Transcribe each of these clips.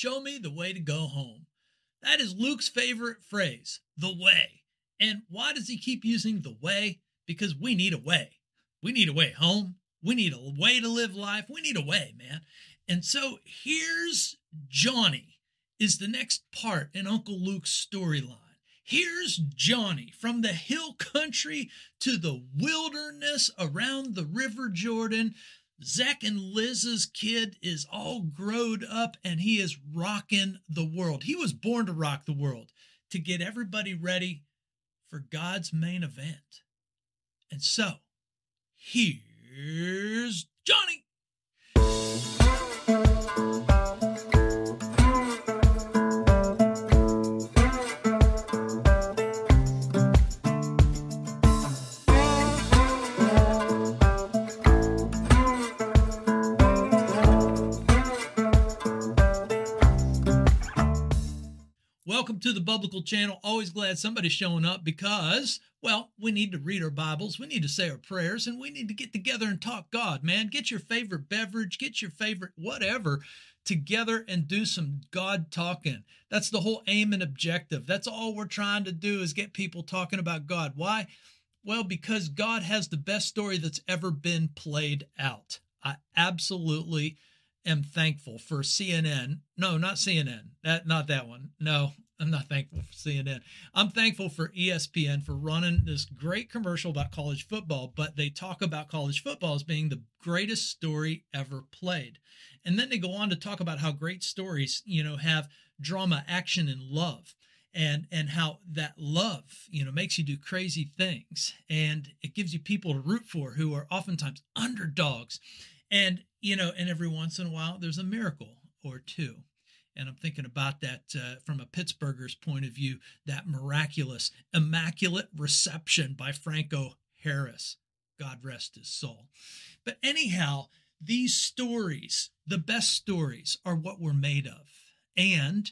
show me the way to go home. That is Luke's favorite phrase, the way. And why does he keep using the way? Because we need a way. We need a way home. We need a way to live life. We need a way, man. And so here's Johnny, is the next part in Uncle Luke's storyline. Here's Johnny from the hill country to the wilderness around the River Jordan. Zach and Liz's kid is all growed up and he is rocking the world. He was born to rock the world, to get everybody ready for God's main event. And so, here's Johnny. Welcome to the Biblical Channel. Always glad somebody's showing up because, well, we need to read our Bibles, we need to say our prayers, and we need to get together and talk God, man. Get your favorite beverage, get your favorite whatever together and do some God talking. That's the whole aim and objective. That's all we're trying to do is get people talking about God. Why? Well, because God has the best story that's ever been played out. I absolutely am thankful for CNN. No, not CNN. That not that one. No, I'm not thankful for CNN. I'm thankful for ESPN for running this great commercial about college football, but they talk about college football as being the greatest story ever played. And then they go on to talk about how great stories, you know, have drama, action and love. And and how that love, you know, makes you do crazy things and it gives you people to root for who are oftentimes underdogs. And you know, and every once in a while there's a miracle or two. And I'm thinking about that uh, from a Pittsburgher's point of view, that miraculous, immaculate reception by Franco Harris. God rest his soul. But anyhow, these stories, the best stories, are what we're made of. And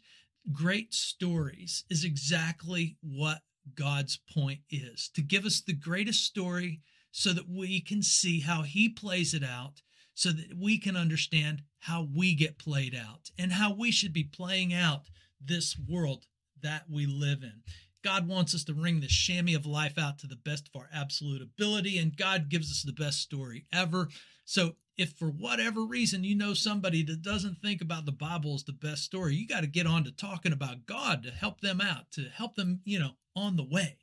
great stories is exactly what God's point is to give us the greatest story so that we can see how He plays it out so that we can understand how we get played out and how we should be playing out this world that we live in. God wants us to wring the chamois of life out to the best of our absolute ability, and God gives us the best story ever. So, if for whatever reason you know somebody that doesn't think about the Bible as the best story, you got to get on to talking about God to help them out, to help them, you know, on the way,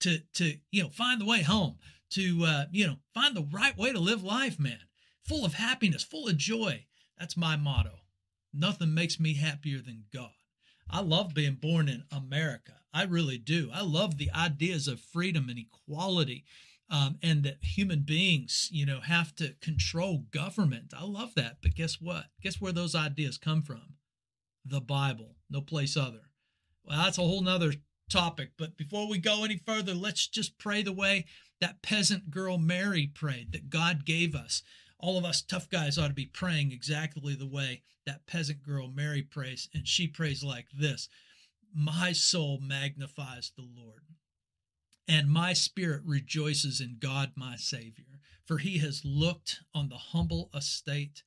to to you know find the way home, to uh, you know find the right way to live life, man full of happiness, full of joy. That's my motto. Nothing makes me happier than God. I love being born in America. I really do. I love the ideas of freedom and equality um, and that human beings, you know, have to control government. I love that. But guess what? Guess where those ideas come from? The Bible, no place other. Well, that's a whole nother topic. But before we go any further, let's just pray the way that peasant girl Mary prayed that God gave us all of us tough guys ought to be praying exactly the way that peasant girl Mary prays. And she prays like this My soul magnifies the Lord, and my spirit rejoices in God my Savior, for he has looked on the humble estate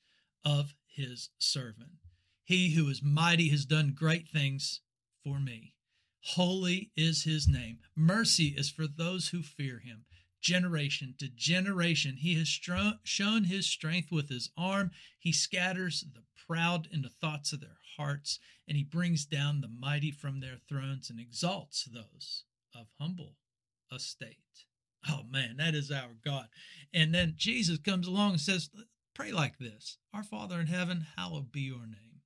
of his servant. He who is mighty has done great things for me. Holy is his name. Mercy is for those who fear him generation to generation. He has shown his strength with his arm. He scatters the proud in the thoughts of their hearts, and he brings down the mighty from their thrones and exalts those of humble estate. Oh man, that is our God. And then Jesus comes along and says, Pray like this Our Father in heaven, hallowed be your name.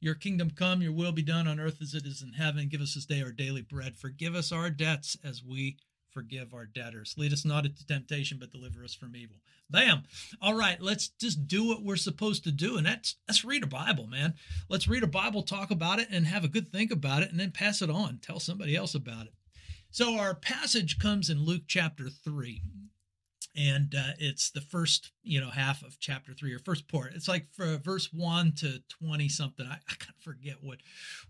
Your kingdom come, your will be done on earth as it is in heaven. Give us this day our daily bread. Forgive us our debts as we forgive our debtors. Lead us not into temptation, but deliver us from evil. Bam. All right, let's just do what we're supposed to do. And that's let's read a Bible, man. Let's read a Bible, talk about it, and have a good think about it, and then pass it on. Tell somebody else about it. So our passage comes in Luke chapter 3. And uh, it's the first you know half of chapter three or first part. It's like for verse 1 to 20 something. I, I kind of forget what,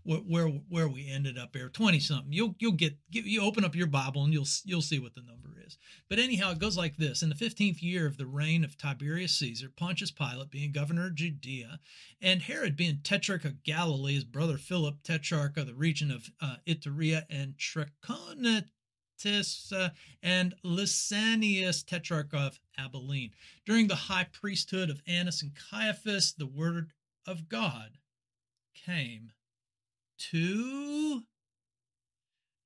what where where we ended up here. 20 something. You'll you'll get you open up your bible and you'll you'll see what the number is. But anyhow it goes like this. In the 15th year of the reign of tiberius caesar pontius pilate being governor of judea and herod being tetrarch of galilee his brother philip tetrarch of the region of uh, iturea and trachonitis uh, and Lysanias, tetrarch of Abilene. During the high priesthood of Annas and Caiaphas, the word of God came to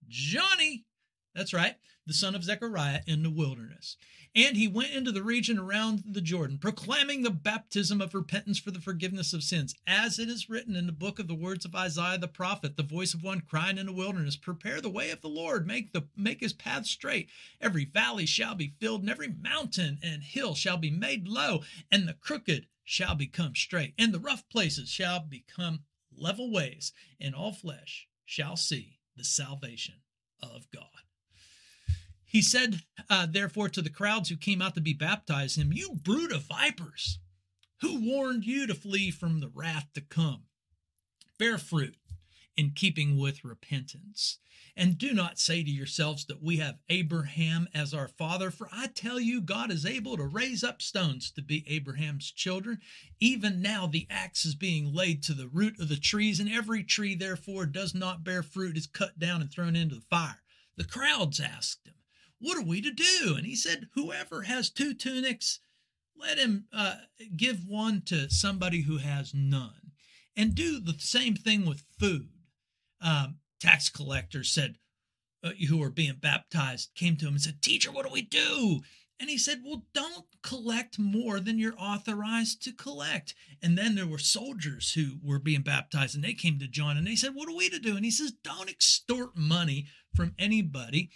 Johnny. That's right, the son of Zechariah in the wilderness. And he went into the region around the Jordan, proclaiming the baptism of repentance for the forgiveness of sins, as it is written in the book of the words of Isaiah the prophet, the voice of one crying in the wilderness, prepare the way of the Lord, make the make his path straight. Every valley shall be filled, and every mountain and hill shall be made low, and the crooked shall become straight, and the rough places shall become level ways, and all flesh shall see the salvation of God. He said, uh, therefore, to the crowds who came out to be baptized him, You brood of vipers, who warned you to flee from the wrath to come? Bear fruit in keeping with repentance. And do not say to yourselves that we have Abraham as our father, for I tell you, God is able to raise up stones to be Abraham's children. Even now, the axe is being laid to the root of the trees, and every tree, therefore, does not bear fruit is cut down and thrown into the fire. The crowds asked him, what are we to do? And he said, Whoever has two tunics, let him uh, give one to somebody who has none. And do the same thing with food. Um, tax collectors said, uh, who were being baptized, came to him and said, Teacher, what do we do? And he said, Well, don't collect more than you're authorized to collect. And then there were soldiers who were being baptized and they came to John and they said, What are we to do? And he says, Don't extort money from anybody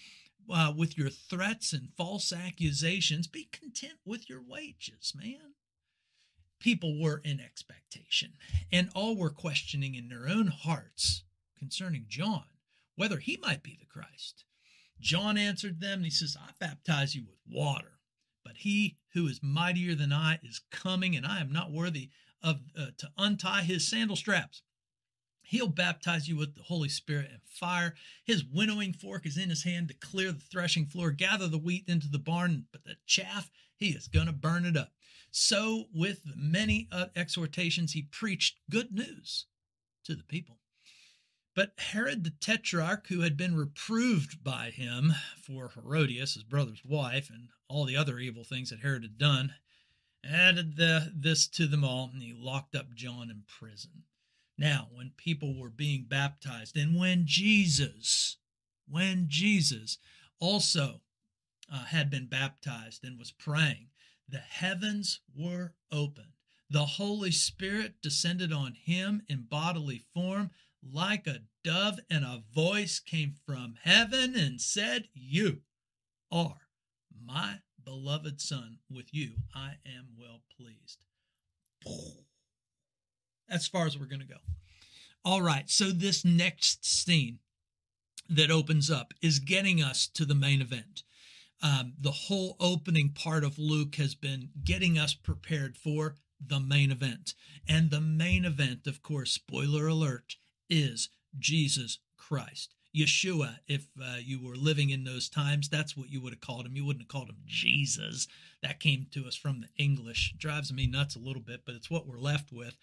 uh, with your threats and false accusations. Be content with your wages, man. People were in expectation, and all were questioning in their own hearts concerning John whether he might be the Christ. John answered them, and he says, I baptize you with water, but he who is mightier than I is coming, and I am not worthy of uh, to untie his sandal straps. He'll baptize you with the Holy Spirit and fire. His winnowing fork is in his hand to clear the threshing floor, gather the wheat into the barn, but the chaff, he is going to burn it up. So, with many uh, exhortations, he preached good news to the people. But Herod the Tetrarch, who had been reproved by him for Herodias, his brother's wife, and all the other evil things that Herod had done, added the, this to them all, and he locked up John in prison. Now, when people were being baptized, and when Jesus, when Jesus also uh, had been baptized and was praying, the heavens were opened. The Holy Spirit descended on him in bodily form like a dove, and a voice came from heaven and said, You are my beloved Son. With you I am well pleased as far as we're going to go. All right, so this next scene that opens up is getting us to the main event. Um, the whole opening part of Luke has been getting us prepared for the main event. And the main event, of course, spoiler alert, is Jesus Christ. Yeshua, if uh, you were living in those times, that's what you would have called him. You wouldn't have called him Jesus. That came to us from the English. Drives me nuts a little bit, but it's what we're left with.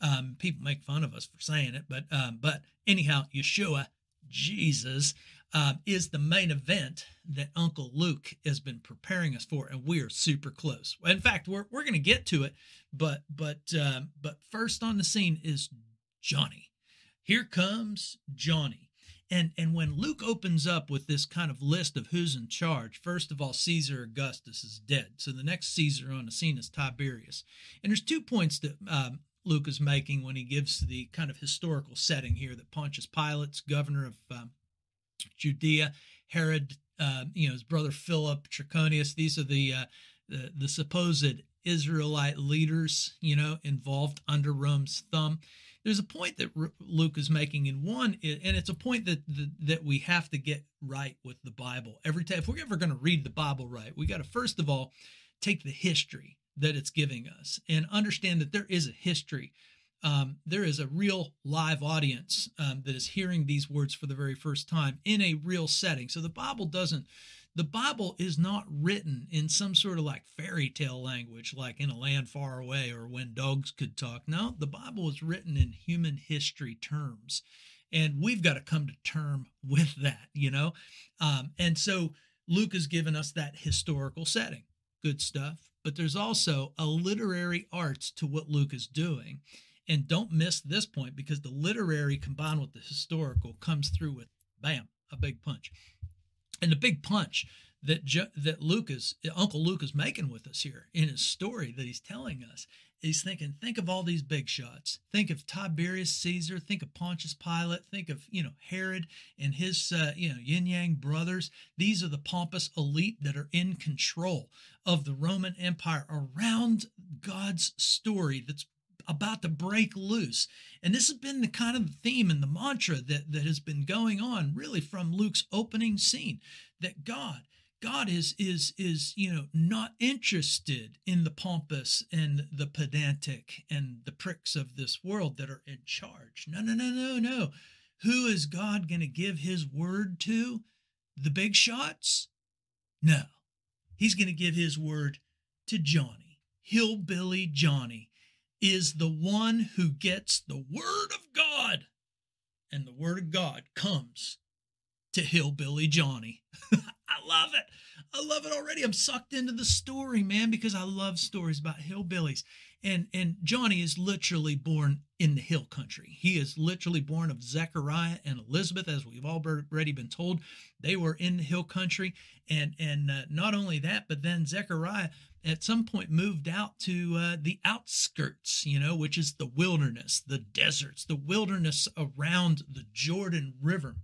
Um, people make fun of us for saying it, but um, but anyhow, Yeshua, Jesus, uh, is the main event that Uncle Luke has been preparing us for, and we are super close. In fact, we're we're going to get to it, but but um, but first on the scene is Johnny. Here comes Johnny. And and when Luke opens up with this kind of list of who's in charge, first of all, Caesar Augustus is dead. So the next Caesar on the scene is Tiberius. And there's two points that um, Luke is making when he gives the kind of historical setting here that Pontius Pilate's governor of um, Judea, Herod, uh, you know, his brother Philip, Trachonius, these are the, uh, the the supposed Israelite leaders, you know, involved under Rome's thumb there's a point that Luke is making in one, and it's a point that that we have to get right with the Bible every time. If we're ever going to read the Bible right, we got to first of all take the history that it's giving us and understand that there is a history. Um, there is a real live audience um, that is hearing these words for the very first time in a real setting. So the Bible doesn't the Bible is not written in some sort of like fairy tale language, like in a land far away or when dogs could talk. No, the Bible is written in human history terms. And we've got to come to term with that, you know? Um, and so Luke has given us that historical setting. Good stuff. But there's also a literary arts to what Luke is doing. And don't miss this point because the literary combined with the historical comes through with bam, a big punch. And the big punch that that Luke is Uncle Luke is making with us here in his story that he's telling us. He's thinking, think of all these big shots. Think of Tiberius Caesar. Think of Pontius Pilate. Think of you know Herod and his uh, you know yin yang brothers. These are the pompous elite that are in control of the Roman Empire around God's story that's about to break loose. And this has been the kind of theme and the mantra that, that has been going on really from Luke's opening scene that God, God is is is you know not interested in the pompous and the pedantic and the pricks of this world that are in charge. No, no, no, no, no. Who is God going to give his word to? The big shots? No. He's going to give his word to Johnny, hillbilly Johnny, is the one who gets the Word of God. And the Word of God comes to Hillbilly Johnny. I love it. I love it already. I'm sucked into the story, man, because I love stories about hillbillies. And and Johnny is literally born in the hill country. He is literally born of Zechariah and Elizabeth, as we've already been told. They were in the hill country, and and uh, not only that, but then Zechariah at some point moved out to uh, the outskirts, you know, which is the wilderness, the deserts, the wilderness around the Jordan River.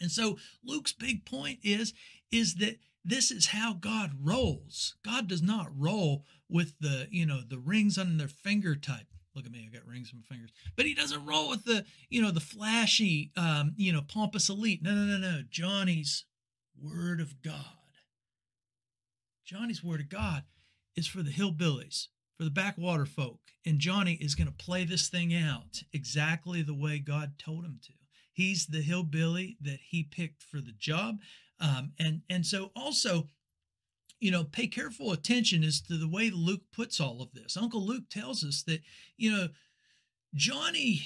And so Luke's big point is is that this is how God rolls. God does not roll with the, you know, the rings on their finger type. Look at me, I got rings on my fingers. But he doesn't roll with the, you know, the flashy, um, you know, pompous elite. No, no, no, no. Johnny's word of God. Johnny's word of God is for the hillbillies, for the backwater folk. And Johnny is going to play this thing out exactly the way God told him to. He's the hillbilly that he picked for the job. Um, and, and so also, you know, pay careful attention as to the way Luke puts all of this. Uncle Luke tells us that, you know, Johnny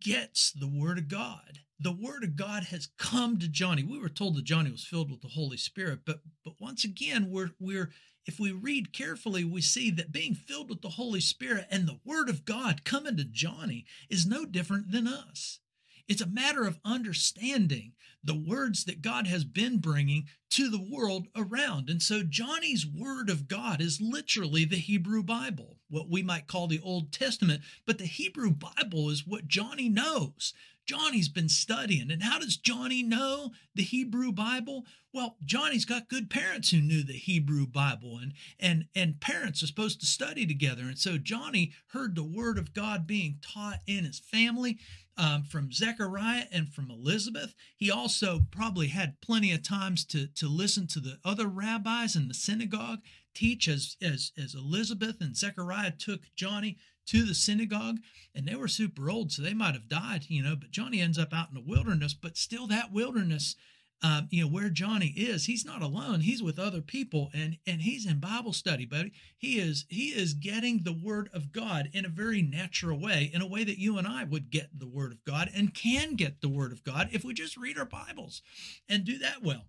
gets the word of God. The word of God has come to Johnny. We were told that Johnny was filled with the Holy Spirit, but but once again, we're we're if we read carefully, we see that being filled with the Holy Spirit and the Word of God coming to Johnny is no different than us. It's a matter of understanding the words that God has been bringing to the world around. And so Johnny's Word of God is literally the Hebrew Bible, what we might call the Old Testament, but the Hebrew Bible is what Johnny knows. Johnny's been studying. And how does Johnny know the Hebrew Bible? Well, Johnny's got good parents who knew the Hebrew Bible, and and and parents are supposed to study together. And so Johnny heard the word of God being taught in his family um, from Zechariah and from Elizabeth. He also probably had plenty of times to to listen to the other rabbis in the synagogue teach as as as Elizabeth and Zechariah took Johnny to the synagogue and they were super old so they might have died you know but johnny ends up out in the wilderness but still that wilderness um, you know where johnny is he's not alone he's with other people and and he's in bible study buddy. He is he is getting the word of god in a very natural way in a way that you and i would get the word of god and can get the word of god if we just read our bibles and do that well.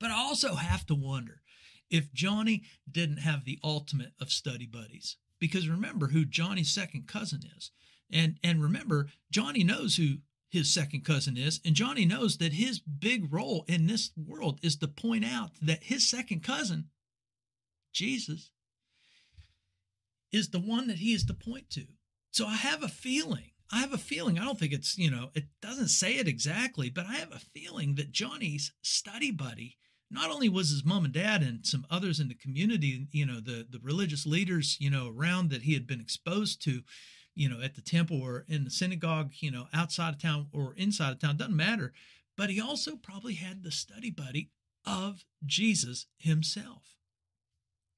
But i also have to wonder if johnny didn't have the ultimate of study buddies because remember who Johnny's second cousin is. And and remember, Johnny knows who his second cousin is, and Johnny knows that his big role in this world is to point out that his second cousin, Jesus, is the one that he is to point to. So I have a feeling. I have a feeling. I don't think it's, you know, it doesn't say it exactly, but I have a feeling that Johnny's study buddy not only was his mom and dad and some others in the community, you know, the the religious leaders, you know, around that he had been exposed to, you know, at the temple or in the synagogue, you know, outside of town or inside of town, doesn't matter. But he also probably had the study buddy of Jesus himself.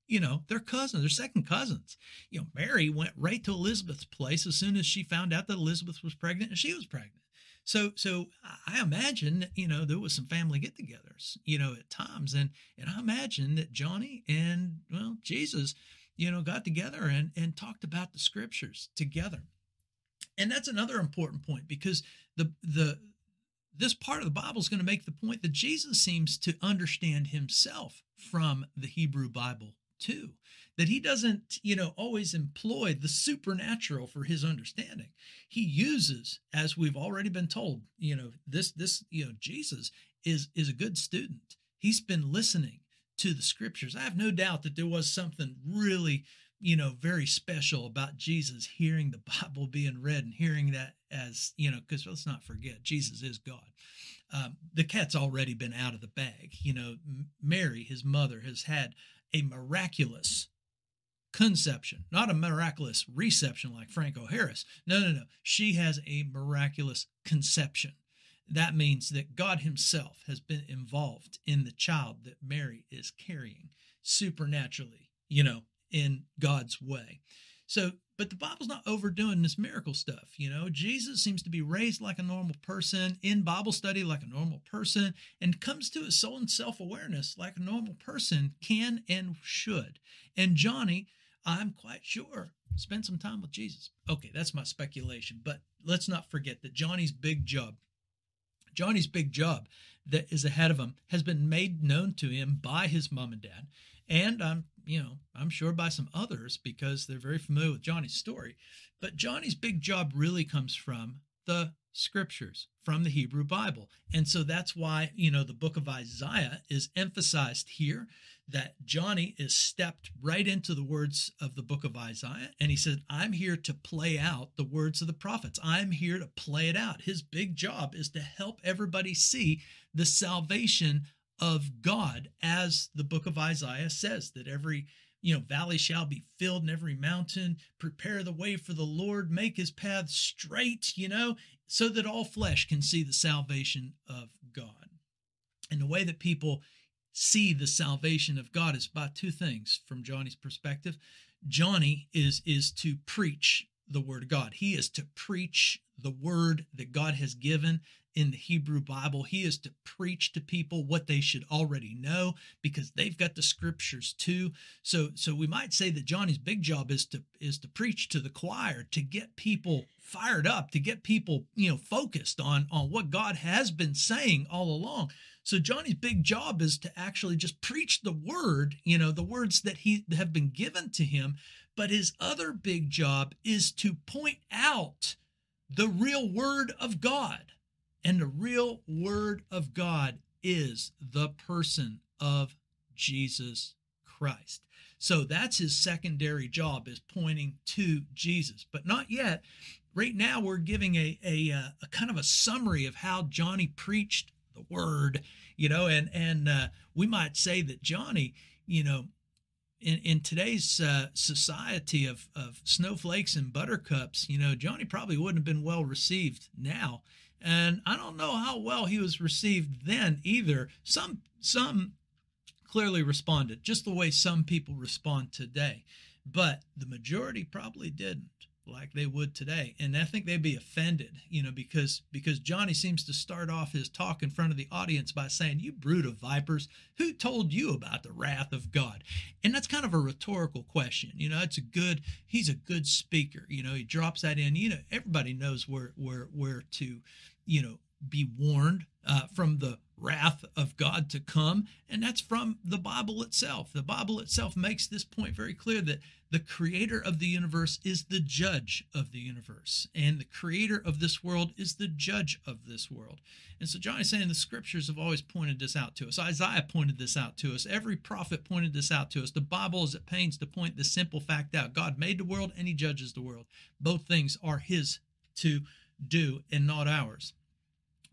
You know, they're cousins, they're second cousins. You know, Mary went right to Elizabeth's place as soon as she found out that Elizabeth was pregnant and she was pregnant. So, so I imagine, you know, there was some family get-togethers, you know, at times, and and I imagine that Johnny and well, Jesus, you know, got together and and talked about the scriptures together, and that's another important point because the the this part of the Bible is going to make the point that Jesus seems to understand himself from the Hebrew Bible too that he doesn't you know always employ the supernatural for his understanding. He uses as we've already been told you know this this you know jesus is is a good student. He's been listening to the scriptures. I have no doubt that there was something really you know very special about jesus hearing the bible being read and hearing that as you know because let's not forget jesus is god. Um, the cat's already been out of the bag. You know mary his mother has had a miraculous conception, not a miraculous reception like Franco Harris. No, no, no. She has a miraculous conception. That means that God Himself has been involved in the child that Mary is carrying supernaturally, you know, in God's way. So, but the Bible's not overdoing this miracle stuff. You know, Jesus seems to be raised like a normal person, in Bible study like a normal person, and comes to his soul and self awareness like a normal person can and should. And Johnny, I'm quite sure, spent some time with Jesus. Okay, that's my speculation, but let's not forget that Johnny's big job, Johnny's big job that is ahead of him has been made known to him by his mom and dad. And I'm you know, I'm sure by some others because they're very familiar with Johnny's story. But Johnny's big job really comes from the scriptures, from the Hebrew Bible. And so that's why, you know, the book of Isaiah is emphasized here that Johnny is stepped right into the words of the book of Isaiah. And he said, I'm here to play out the words of the prophets. I'm here to play it out. His big job is to help everybody see the salvation of God, as the book of Isaiah says, that every you know valley shall be filled and every mountain prepare the way for the lord make his path straight you know so that all flesh can see the salvation of god. And the way that people see the salvation of god is by two things from johnny's perspective. Johnny is is to preach the word of god. He is to preach the word that god has given in the Hebrew Bible. He is to preach to people what they should already know because they've got the scriptures too. So so we might say that Johnny's big job is to is to preach to the choir, to get people fired up, to get people, you know, focused on on what God has been saying all along. So Johnny's big job is to actually just preach the word, you know, the words that he have been given to him, but his other big job is to point out the real word of God and the real word of God is the person of Jesus Christ. So that's his secondary job is pointing to Jesus, but not yet. Right now, we're giving a, a, uh, a kind of a summary of how Johnny preached the word, you know, and and uh, we might say that Johnny, you know, in, in today's uh, society of, of snowflakes and buttercups, you know, Johnny probably wouldn't have been well received now and I don't know how well he was received then either. Some some clearly responded, just the way some people respond today. But the majority probably didn't like they would today. And i think they'd be offended you know because because johnny seems to start off his talk in front of the audience by saying you brood of vipers who told you about the wrath of god? And that's kind of a rhetorical question you know it's a good he's a good speaker you know he drops that in you know everybody knows where where where to you know be warned uh, from the wrath of God to come. And that's from the Bible itself. The Bible itself makes this point very clear that the creator of the universe is the judge of the universe, and the creator of this world is the judge of this world. And so John is saying the scriptures have always pointed this out to us. Isaiah pointed this out to us. Every prophet pointed this out to us. The Bible is at pains to point this simple fact out. God made the world and he judges the world. Both things are his to do and not ours.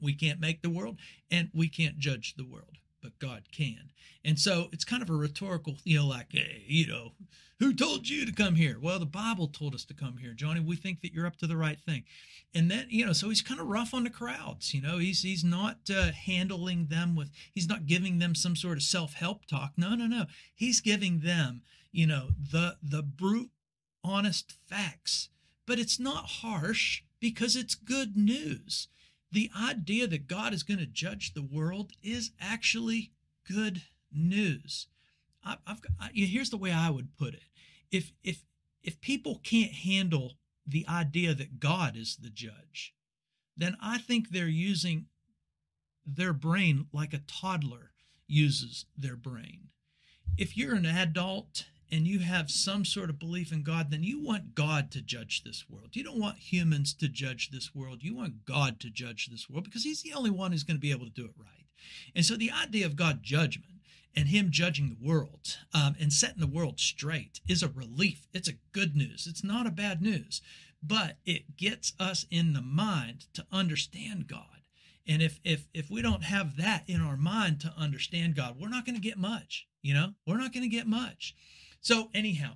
We can't make the world and we can't judge the world. but God can. And so it's kind of a rhetorical, you know, like, hey, you know, who told you to come here? Well, the Bible told us to come here, Johnny. We think that you're up to the right thing. And then, you know, so he's kind of rough on the crowds. You know, he's he's not uh, handling them with, he's not giving them some sort of self help talk. No, no, no. He's giving them, you know, the the brute, honest facts. But it's not harsh because it's good news. The idea that God is going to judge the world is actually good news. I, have here's the way I would put it: if if if people can't handle the idea that God is the judge, then I think they're using their brain like a toddler uses their brain. If you're an adult and you have some sort of belief in God, then you want God to judge this world. You don't want humans to judge this world. You want God to judge this world because He's the only one who's going to be able to do it right. And so the idea of God judgment and him judging the world um, and setting the world straight is a relief. It's a good news. It's not a bad news, but it gets us in the mind to understand God. And if if if we don't have that in our mind to understand God, we're not going to get much. You know, we're not going to get much. So anyhow,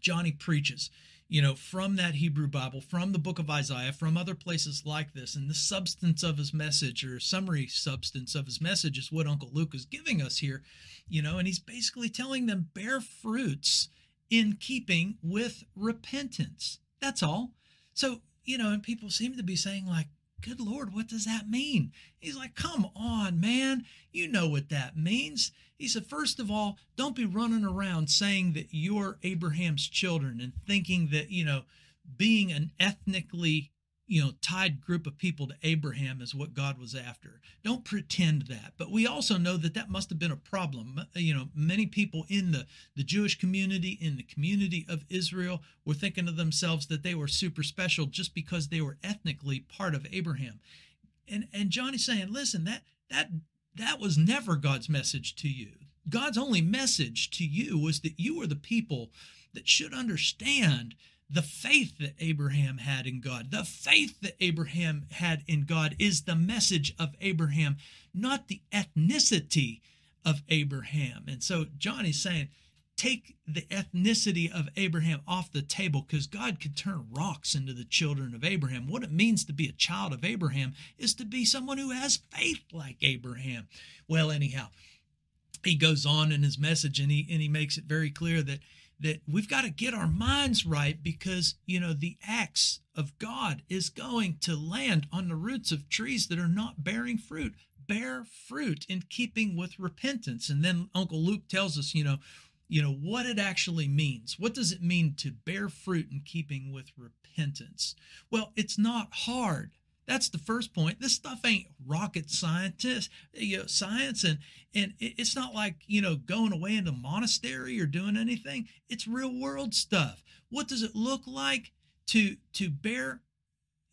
Johnny preaches you know, from that Hebrew Bible, from the book of Isaiah, from other places like this. And the substance of his message or summary substance of his message is what Uncle Luke is giving us here, you know, and he's basically telling them bear fruits in keeping with repentance. That's all. So, you know, and people seem to be saying, like, good Lord, what does that mean? He's like, come on, man. You know what that means. He said, first of all, don't be running around saying that you're Abraham's children and thinking that, you know, being an ethnically you know tied group of people to Abraham is what God was after. Don't pretend that. But we also know that that must have been a problem. You know, many people in the the Jewish community in the community of Israel were thinking of themselves that they were super special just because they were ethnically part of Abraham. And and John is saying, listen, that that that was never God's message to you. God's only message to you was that you were the people that should understand the faith that Abraham had in God. The faith that Abraham had in God is the message of Abraham, not the ethnicity of Abraham. And so John is saying, take the ethnicity of Abraham off the table because God could turn rocks into the children of Abraham. What it means to be a child of Abraham is to be someone who has faith like Abraham. Well, anyhow, he goes on in his message and he and he makes it very clear that that we've got to get our minds right because, you know, the axe of God is going to land on the roots of trees that are not bearing fruit. Bear fruit in keeping with repentance. And then Uncle Luke tells us, you know, you know what it actually means. What does it mean to bear fruit in keeping with repentance? Well, it's not hard. That's the first point. This stuff ain't rocket scientist, you know, science, and and it's not like you know going away into monastery or doing anything. It's real world stuff. What does it look like to to bear,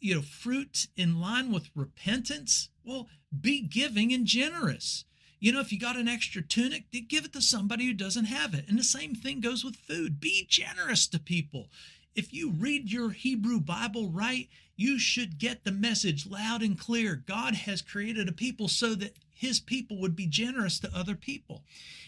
you know, fruit in line with repentance? Well, be giving and generous. You know, if you got an extra tunic, give it to somebody who doesn't have it. And the same thing goes with food. Be generous to people. If you read your Hebrew Bible right, you should get the message loud and clear. God has created a people so that his people would be generous to other people.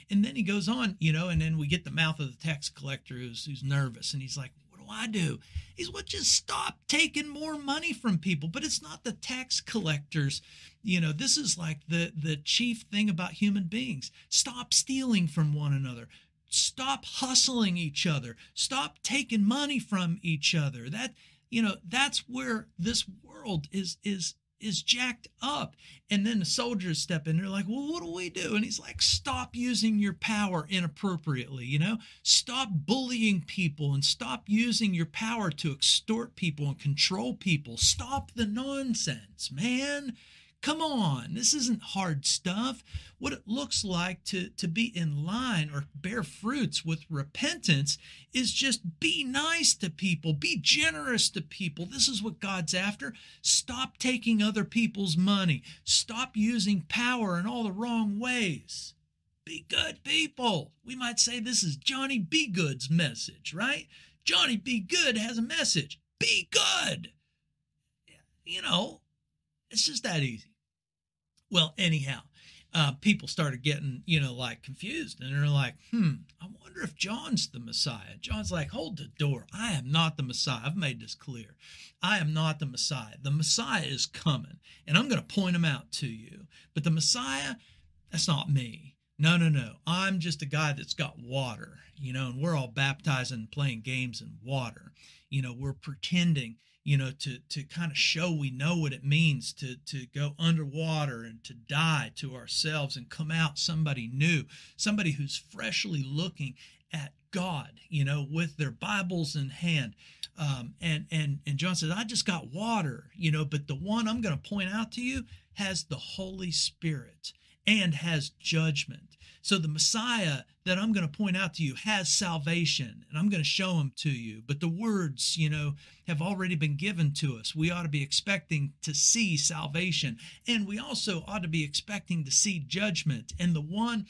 And then he goes on, you know, and then we get the mouth of the tax collector who's, who's nervous and he's like, What do I do? He's, Well, just stop taking more money from people. But it's not the tax collectors. You know, this is like the, the chief thing about human beings. Stop stealing from one another stop hustling each other stop taking money from each other. That you know that's where this world is is is jacked up. And then the soldiers step in they're like well what do we do? And he's like stop using your power inappropriately you know? Stop bullying people and stop using your power to extort people and control people. Stop the nonsense man Come on, this isn't hard stuff. What it looks like to, to be in line or bear fruits with repentance is just be nice to people, be generous to people. This is what God's after. Stop taking other people's money, stop using power in all the wrong ways. Be good people. We might say this is Johnny Be Good's message, right? Johnny Be Good has a message. Be good. You know, it's just that easy. Well, anyhow, uh, people started getting, you know, like confused and they're like, hmm, I wonder if John's the Messiah. John's like, hold the door. I am not the Messiah. I've made this clear. I am not the Messiah. The Messiah is coming and I'm going to point him out to you. But the Messiah, that's not me. No, no, no. I'm just a guy that's got water, you know, and we're all baptizing and playing games in water. You know, we're pretending you know to to kind of show we know what it means to to go underwater and to die to ourselves and come out somebody new somebody who's freshly looking at god you know with their bibles in hand. Um, and and and john says i just got water you know but the one i'm going to point out to you has the holy spirit and has judgment so the Messiah that I'm going to point out to you has salvation and I'm going to show him to you. But the words, you know, have already been given to us. We ought to be expecting to see salvation. And we also ought to be expecting to see judgment. And the one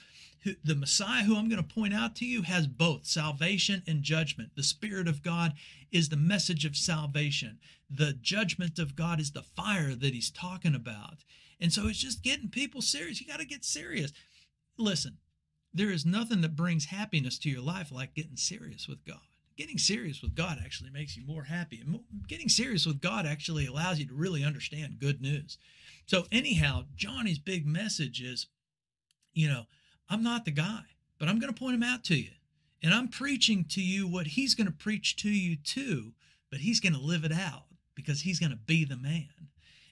the Messiah who I'm going to point out to you has both salvation and judgment. The Spirit of God is the message of salvation. The judgment of God is the fire that he's talking about. And so it's just getting people serious. You got to get serious. Listen, there is nothing that brings happiness to your life like getting serious with God. Getting serious with God actually makes you more happy. Getting serious with God actually allows you to really understand good news. So, anyhow, Johnny's big message is you know, I'm not the guy, but I'm going to point him out to you. And I'm preaching to you what he's going to preach to you too, but he's going to live it out because he's going to be the man.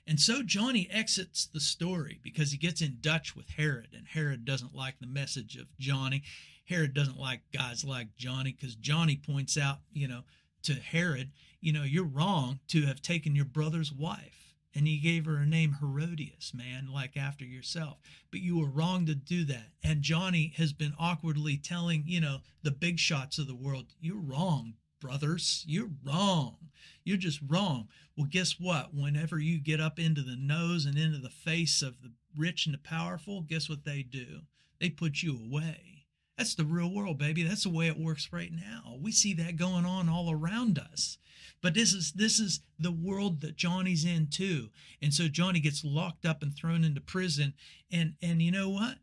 And so Johnny exits the story because he gets in Dutch with Herod, and Herod doesn't like the message of Johnny. Herod doesn't like guys like Johnny because Johnny points out, you know, to Herod, you know, you're wrong to have taken your brother's wife. And he gave her a name Herodias, man, like after yourself. But you were wrong to do that. And Johnny has been awkwardly telling, you know, the big shots of the world, you're wrong, brothers. You're wrong. You're just wrong. Well, guess what? Whenever you get up into the nose and into the face of the rich and the powerful, guess what they do? They put you away. That's the real world, baby. That's the way it works right now. We see that going on all around us. But this is this is the world that Johnny's in too. And so Johnny gets locked up and thrown into prison. And and you know what?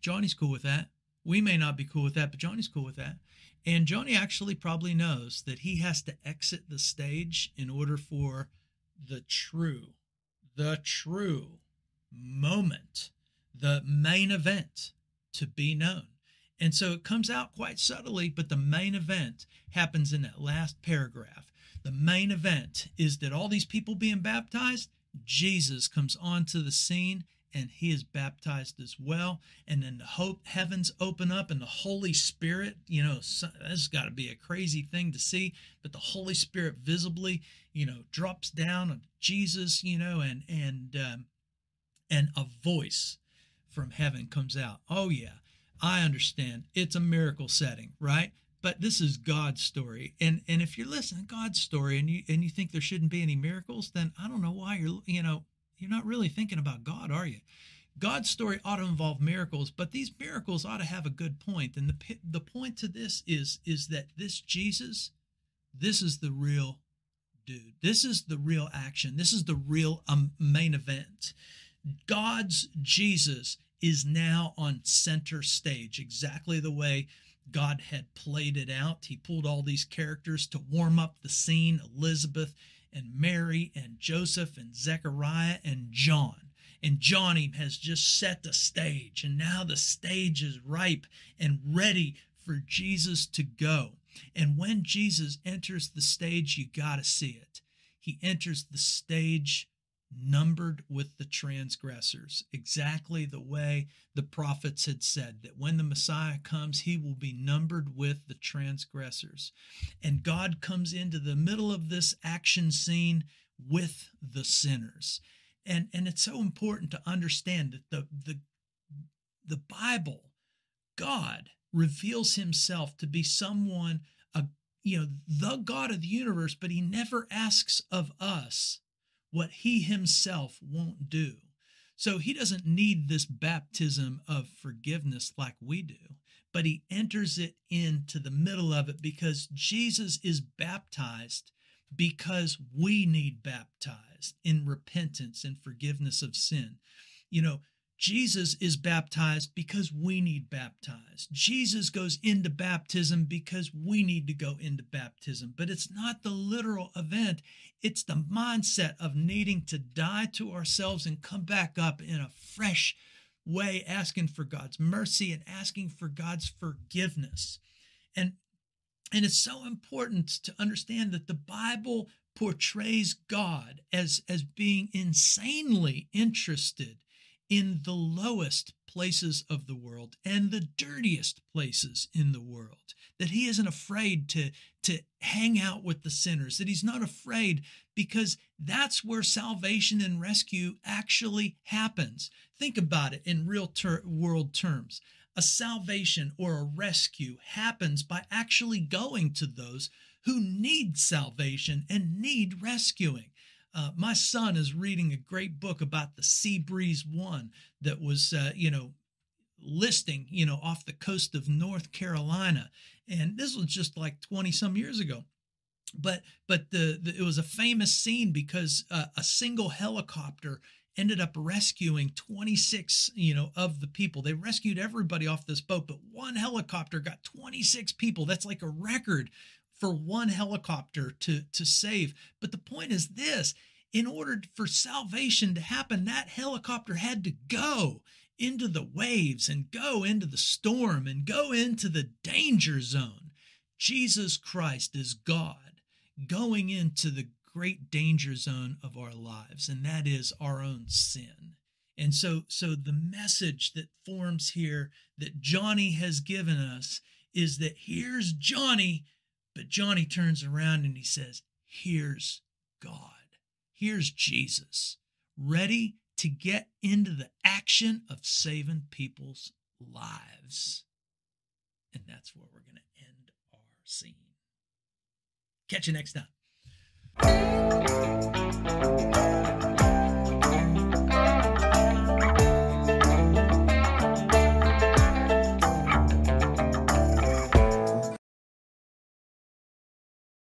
Johnny's cool with that. We may not be cool with that, but Johnny's cool with that. And Johnny actually probably knows that he has to exit the stage in order for the true, the true moment, the main event to be known. And so it comes out quite subtly, but the main event happens in that last paragraph. The main event is that all these people being baptized, Jesus comes onto the scene and he is baptized as well. And then the hope heavens open up and the holy spirit you know this has got to be a crazy thing to see but the holy spirit visibly you know drops down on jesus you know and and um, and a voice from heaven comes out. Oh yeah i understand. It's a miracle setting right? But this is God's story. And and if you're listening God's story and you and you think there shouldn't be any miracles, then I don't know why you're you know you're not really thinking about God, are you? God's story ought to involve miracles, but these miracles ought to have a good point. And the the point to this is is that this Jesus, this is the real dude. This is the real action. This is the real um, main event. God's Jesus is now on center stage, exactly the way God had played it out. He pulled all these characters to warm up the scene. Elizabeth and Mary and Joseph and Zechariah and John. And Johnny has just set the stage, and now the stage is ripe and ready for Jesus to go. And when Jesus enters the stage, you got to see it. He enters the stage numbered with the transgressors, exactly the way the prophets had said that when the Messiah comes, he will be numbered with the transgressors. And God comes into the middle of this action scene with the sinners. And, and it's so important to understand that the, the, the Bible, God reveals himself to be someone, a, you know, the God of the universe, but he never asks of us what he himself won't do. So he doesn't need this baptism of forgiveness like we do, but he enters it into the middle of it because Jesus is baptized because we need baptized in repentance and forgiveness of sin. You know, Jesus is baptized because we need baptized. Jesus goes into baptism because we need to go into baptism. But it's not the literal event, it's the mindset of needing to die to ourselves and come back up in a fresh way, asking for God's mercy and asking for God's forgiveness. And and it's so important to understand that the Bible portrays God as, as being insanely interested in the lowest places of the world and the dirtiest places in the world. That he isn't afraid to, to hang out with the sinners, that he's not afraid because that's where salvation and rescue actually happens. Think about it in real ter- world terms. A salvation or a rescue happens by actually going to those who need salvation and need rescuing. Uh, my son is reading a great book about the Sea Breeze One that was, uh, you know, listing, you know, off the coast of North Carolina, and this was just like twenty some years ago. But but the, the it was a famous scene because uh, a single helicopter ended up rescuing 26 you know of the people. They rescued everybody off this boat but one helicopter got 26 people. That's like a record for one helicopter to, to save. But the point is this in order for salvation to happen, that helicopter had to go into the waves and go into the storm and go into the danger zone. Jesus Christ is God going into the great danger zone of our lives, and that is our own sin. And so, so the message that forms here that Johnny has given us is that here's Johnny but Johnny turns around and he says, Here's God. Here's Jesus, ready to get into the action of saving people's lives. And that's where we're going to end our scene. Catch you next time.